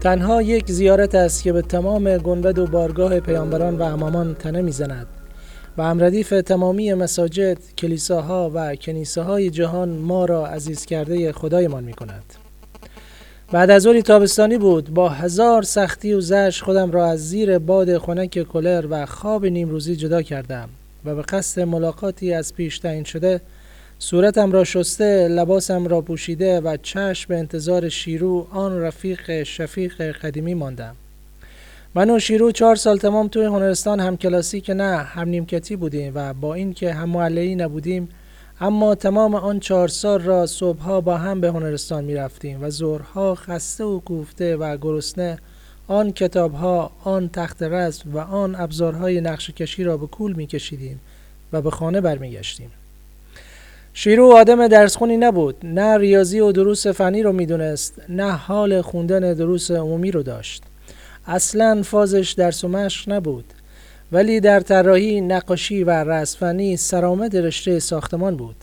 تنها یک زیارت است که به تمام گنبد و بارگاه پیامبران و امامان تنه می‌زند و امردیف تمامی مساجد، کلیساها و کنیسه جهان ما را عزیز کرده خدایمان می کند. بعد از اولی تابستانی بود با هزار سختی و زش خودم را از زیر باد خنک کلر و خواب نیمروزی جدا کردم و به قصد ملاقاتی از پیش تعیین شده صورتم را شسته لباسم را پوشیده و چشم به انتظار شیرو آن رفیق شفیق قدیمی ماندم من و شیرو چهار سال تمام توی هنرستان هم کلاسی که نه هم نیمکتی بودیم و با اینکه هم معلعی نبودیم اما تمام آن چهار سال را صبحها با هم به هنرستان می رفتیم و ظهرها خسته و کوفته و گرسنه آن کتابها، آن تخت رسم و آن ابزارهای نقش کشی را به کول می کشیدیم و به خانه برمیگشتیم. شیرو آدم درسخونی نبود. نه ریاضی و دروس فنی رو می‌دونست نه حال خوندن دروس عمومی رو داشت. اصلا فازش درس و مشق نبود. ولی در طراحی نقاشی و رسفنی سرآمد رشته ساختمان بود.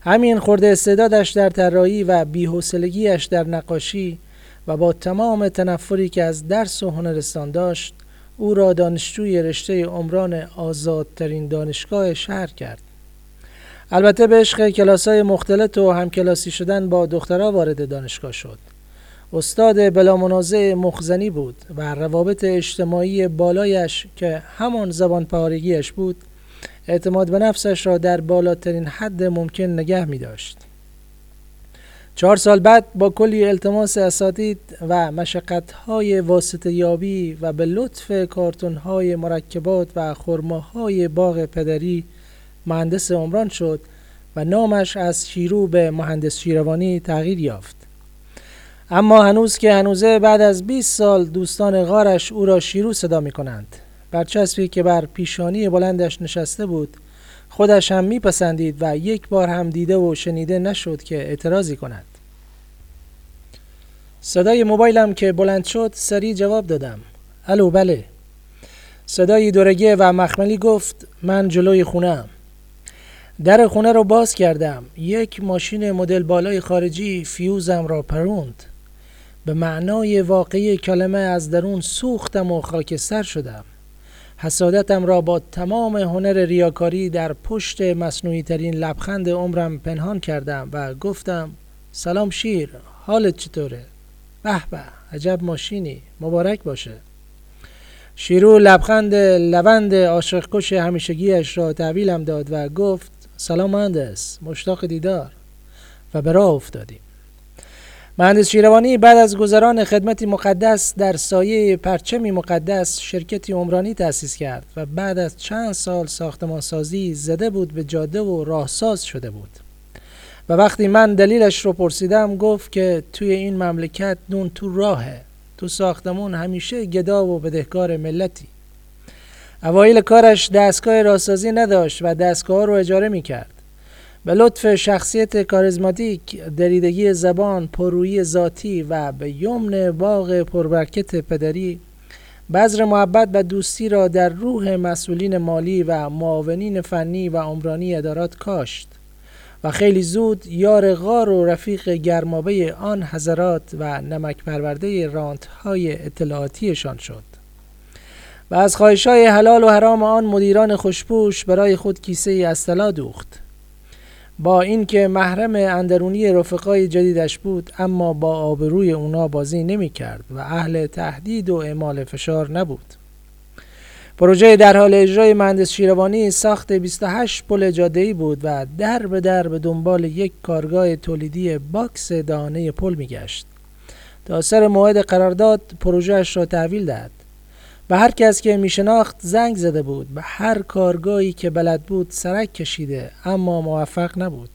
همین خورده استعدادش در طراحی و بیحوصلگیش در نقاشی و با تمام تنفری که از درس و هنرستان داشت او را دانشجوی رشته عمران آزادترین دانشگاه شهر کرد. البته به عشق کلاس های مختلط و همکلاسی شدن با دخترها وارد دانشگاه شد استاد بلا منازع مخزنی بود و روابط اجتماعی بالایش که همان زبان پارگیش بود اعتماد به نفسش را در بالاترین حد ممکن نگه می داشت. چهار سال بعد با کلی التماس اساتید و مشقت های واسطه یابی و به لطف کارتون های مرکبات و خرماهای باغ پدری مهندس عمران شد و نامش از شیرو به مهندس شیروانی تغییر یافت. اما هنوز که هنوزه بعد از 20 سال دوستان غارش او را شیرو صدا می کنند. برچسبی که بر پیشانی بلندش نشسته بود خودش هم میپسندید و یک بار هم دیده و شنیده نشد که اعتراضی کند. صدای موبایلم که بلند شد سریع جواب دادم. الو بله. صدای دورگه و مخملی گفت من جلوی خونم در خونه رو باز کردم. یک ماشین مدل بالای خارجی فیوزم را پروند. به معنای واقعی کلمه از درون سوختم و خاکستر شدم. حسادتم را با تمام هنر ریاکاری در پشت مصنوعی ترین لبخند عمرم پنهان کردم و گفتم سلام شیر حالت چطوره؟ به به عجب ماشینی مبارک باشه. شیرو لبخند لوند عاشق کش همیشگیش را تحویلم داد و گفت سلام مهندس مشتاق دیدار و به راه افتادیم. مهندس شیروانی بعد از گذران خدمتی مقدس در سایه پرچمی مقدس شرکتی عمرانی تأسیس کرد و بعد از چند سال ساختمان سازی زده بود به جاده و راهساز شده بود. و وقتی من دلیلش رو پرسیدم گفت که توی این مملکت نون تو راهه تو ساختمون همیشه گدا و بدهکار ملتی. اوایل کارش دستگاه راسازی نداشت و دستگاه رو اجاره می کرد. به لطف شخصیت کاریزماتیک، دریدگی زبان، پرویی ذاتی و به یمن باغ پربرکت پدری بذر محبت و دوستی را در روح مسئولین مالی و معاونین فنی و عمرانی ادارات کاشت و خیلی زود یار غار و رفیق گرمابه آن حضرات و نمک پرورده رانت های اطلاعاتیشان شد. و از خواهش های حلال و حرام آن مدیران خوشپوش برای خود کیسه ای از طلا دوخت. با اینکه محرم اندرونی رفقای جدیدش بود اما با آبروی اونا بازی نمی کرد و اهل تهدید و اعمال فشار نبود. پروژه در حال اجرای مهندس شیروانی ساخت 28 پل جاده‌ای بود و در به در به دنبال یک کارگاه تولیدی باکس دهانه پل میگشت. تا سر موعد قرارداد پروژه‌ش را تحویل داد. به هر کس که می شناخت زنگ زده بود به هر کارگاهی که بلد بود سرک کشیده اما موفق نبود.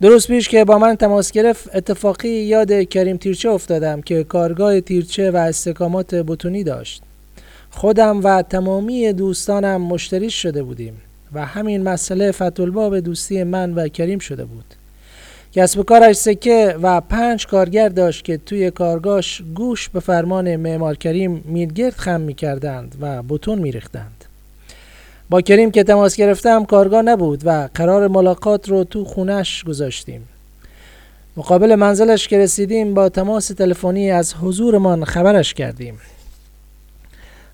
درست پیش که با من تماس گرفت اتفاقی یاد کریم تیرچه افتادم که کارگاه تیرچه و استکامات بتونی داشت. خودم و تمامی دوستانم مشتریش شده بودیم و همین مسئله فتولباب دوستی من و کریم شده بود. کسب کارش سکه و پنج کارگر داشت که توی کارگاش گوش به فرمان معمار کریم میلگرد خم می‌کردند و بتون میریختند. با کریم که تماس گرفتم کارگاه نبود و قرار ملاقات رو تو خونش گذاشتیم. مقابل منزلش که رسیدیم با تماس تلفنی از حضورمان خبرش کردیم.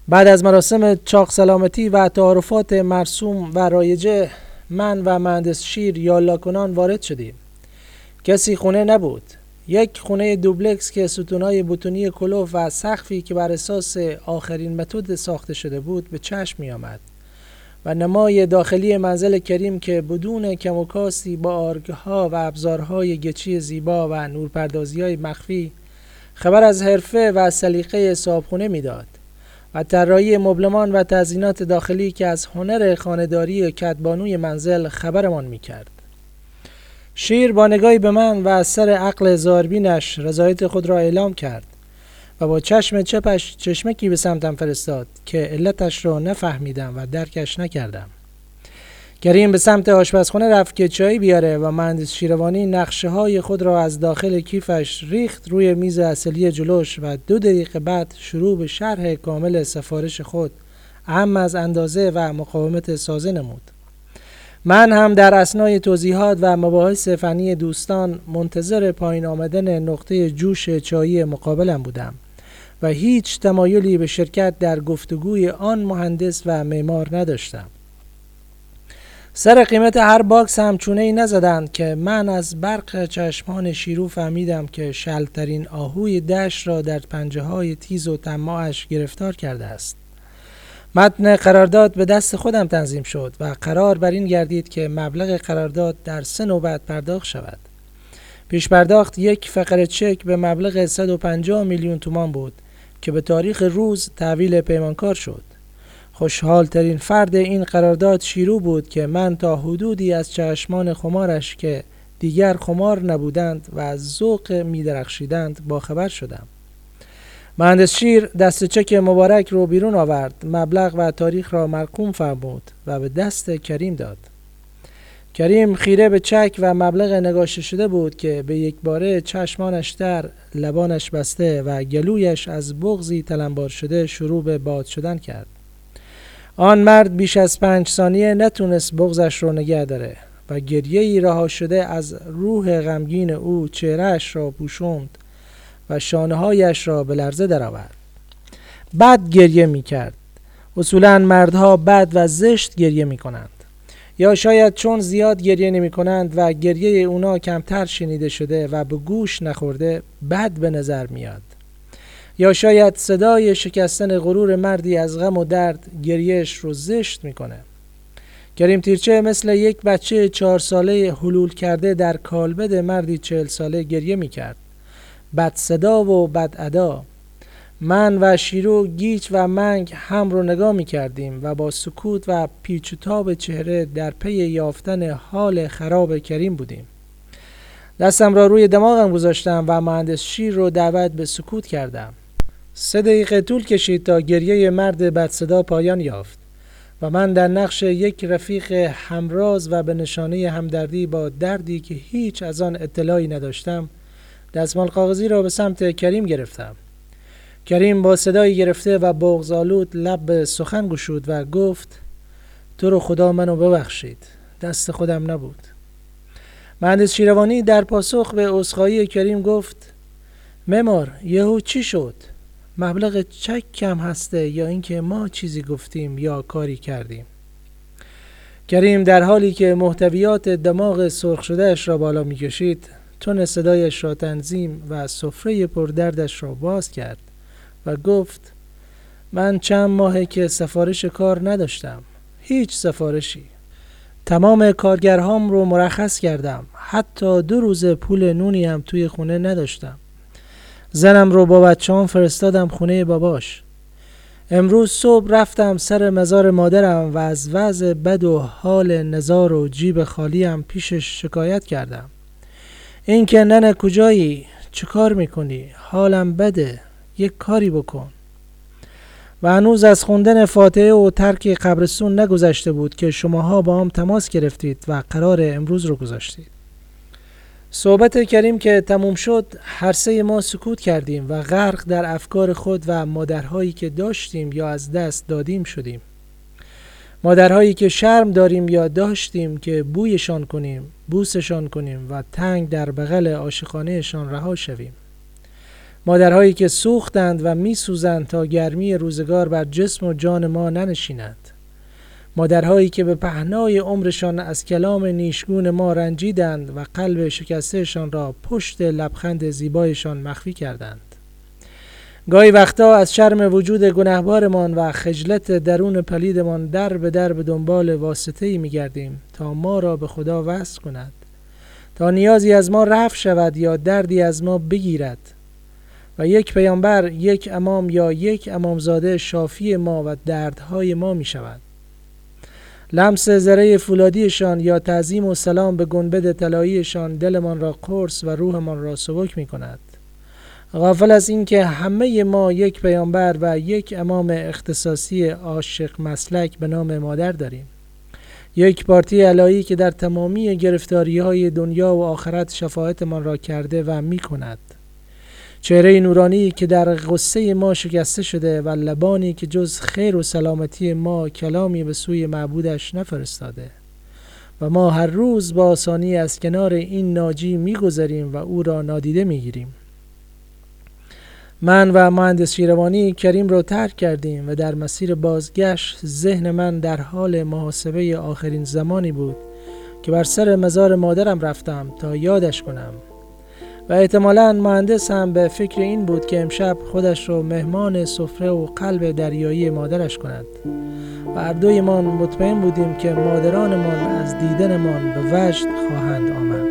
بعد از مراسم چاق سلامتی و تعارفات مرسوم و رایجه من و مهندس شیر یا لاکنان وارد شدیم. کسی خونه نبود. یک خونه دوبلکس که ستونای بتونی کلوف و سقفی که بر اساس آخرین متد ساخته شده بود به چشم می آمد و نمای داخلی منزل کریم که بدون کم و با آرگها و ابزارهای گچی زیبا و نورپردازی های مخفی خبر از حرفه و سلیقه صابخونه می‌داد و طراحی مبلمان و تزیینات داخلی که از هنر خانهداری کدبانوی منزل خبرمان می‌کرد. شیر با نگاهی به من و از سر عقل زاربینش رضایت خود را اعلام کرد و با چشم چپش چشمکی به سمتم فرستاد که علتش را نفهمیدم و درکش نکردم. کریم به سمت آشپزخانه رفت که چای بیاره و مهندس شیروانی نقشه های خود را از داخل کیفش ریخت روی میز اصلی جلوش و دو دقیقه بعد شروع به شرح کامل سفارش خود اهم از اندازه و مقاومت سازه نمود. من هم در اسنای توضیحات و مباحث فنی دوستان منتظر پایین آمدن نقطه جوش چایی مقابلم بودم و هیچ تمایلی به شرکت در گفتگوی آن مهندس و معمار نداشتم. سر قیمت هر باکس هم چونه ای نزدند که من از برق چشمان شیرو فهمیدم که شلترین آهوی دشت را در پنجه های تیز و طماعش گرفتار کرده است. متن قرارداد به دست خودم تنظیم شد و قرار بر این گردید که مبلغ قرارداد در سه نوبت پرداخت شود. پیش پرداخت یک فقره چک به مبلغ 150 میلیون تومان بود که به تاریخ روز تحویل پیمانکار شد. خوشحالترین فرد این قرارداد شیرو بود که من تا حدودی از چشمان خمارش که دیگر خمار نبودند و از ذوق میدرخشیدند باخبر شدم. مهندس شیر دست چک مبارک رو بیرون آورد. مبلغ و تاریخ را مرقوم فرمود و به دست کریم داد. کریم خیره به چک و مبلغ نگاشته شده بود که به یک باره چشمانش در لبانش بسته و گلویش از بغزی تلمبار شده شروع به باد شدن کرد. آن مرد بیش از پنج ثانیه نتونست بغزش رو نگه داره و گریه ای رها شده از روح غمگین او چهرهش را پوشوند. و شانه هایش را به لرزه درآورد. بد گریه می کرد. اصولا مردها بد و زشت گریه می کنند. یا شاید چون زیاد گریه نمی کنند و گریه اونا کمتر شنیده شده و به گوش نخورده بد به نظر میاد. یا شاید صدای شکستن غرور مردی از غم و درد گریهش رو زشت می‌کنه کریم تیرچه مثل یک بچه چهار ساله حلول کرده در کالبد مردی چهل ساله گریه می‌کرد بد صدا و بد ادا. من و شیرو گیچ و منگ هم رو نگاه می کردیم و با سکوت و پیچ و تاب چهره در پی یافتن حال خراب کریم بودیم. دستم را روی دماغم گذاشتم و مهندس شیر رو دعوت به سکوت کردم. سه دقیقه طول کشید تا گریه مرد بدصدا پایان یافت و من در نقش یک رفیق همراز و به نشانه همدردی با دردی که هیچ از آن اطلاعی نداشتم دستمال کاغذی را به سمت کریم گرفتم. کریم با صدایی گرفته و بغزالود لب سخن گشود و گفت تو رو خدا منو ببخشید. دست خودم نبود. مهندس شیروانی در پاسخ به عذرخواهی کریم گفت ممار یهو چی شد؟ مبلغ چک کم هسته یا اینکه ما چیزی گفتیم یا کاری کردیم؟ کریم در حالی که محتویات دماغ سرخ شدهش را بالا می‌کشید تون صدایش را تنظیم و سفره پردردش را باز کرد و گفت من چند ماهه که سفارش کار نداشتم هیچ سفارشی. تمام کارگرهام رو مرخص کردم حتی دو روز پول نونی هم توی خونه نداشتم. زنم رو با بچه فرستادم خونه باباش. امروز صبح رفتم سر مزار مادرم و از وضع بد و حال نزار و جیب خالیم پیشش شکایت کردم. این که ننه کجایی؟ چه کار می‌کنی؟ حالم بده. یک کاری بکن. و هنوز از خوندن فاتحه و ترک قبرستون نگذشته بود که شماها با هم تماس گرفتید و قرار امروز رو گذاشتید. صحبت کریم که تموم شد هر سه ما سکوت کردیم و غرق در افکار خود و مادرهایی که داشتیم یا از دست دادیم شدیم. مادرهایی که شرم داریم یا داشتیم که بویشان کنیم بوسشان کنیم و تنگ در بغل عاشقانهشان رها شویم. مادرهایی که سوختند و میسوزند تا گرمی روزگار بر جسم و جان ما ننشیند. مادرهایی که به پهنای عمرشان از کلام نیشگون ما رنجیدند و قلب شکستهشان را پشت لبخند زیبایشان مخفی کردند. گاهی وقتا از شرم وجود گنهبارمان و خجلت درون پلیدمان در به در به دنبال واسطه ای می گردیم تا ما را به خدا وصل کند. تا نیازی از ما رفع شود یا دردی از ما بگیرد. و یک پیامبر یک امام یا یک امامزاده شافی ما و دردهای ما می شود لمس زره فولادیشان یا تعظیم و سلام به گنبد طلاییشان دلمان را قرص و روحمان را سبک می کند غافل از اینکه همه ما یک پیامبر و یک امام اختصاصی عاشق مسلک به نام مادر داریم. یک پارتی علایی که در تمامی گرفتاری های دنیا و آخرت شفاعتمان را کرده و می کند چهره نورانی که در غصه ما شکسته شده و لبانی که جز خیر و سلامتی ما کلامی به سوی معبودش نفرستاده. و ما هر روز با آسانی از کنار این ناجی میگذریم و او را نادیده می‌گیریم. من و مهندس شیروانی کریم را ترک کردیم و در مسیر بازگشت ذهن من در حال محاسبه آخرین زمانی بود که بر سر مزار مادرم رفتم تا یادش کنم. و احتمالا مهندس هم به فکر این بود که امشب خودش رو مهمان سفره و قلب دریایی مادرش کند. و هر دویمان مطمئن بودیم که مادرانمان از دیدنمان به وجد خواهند آمد.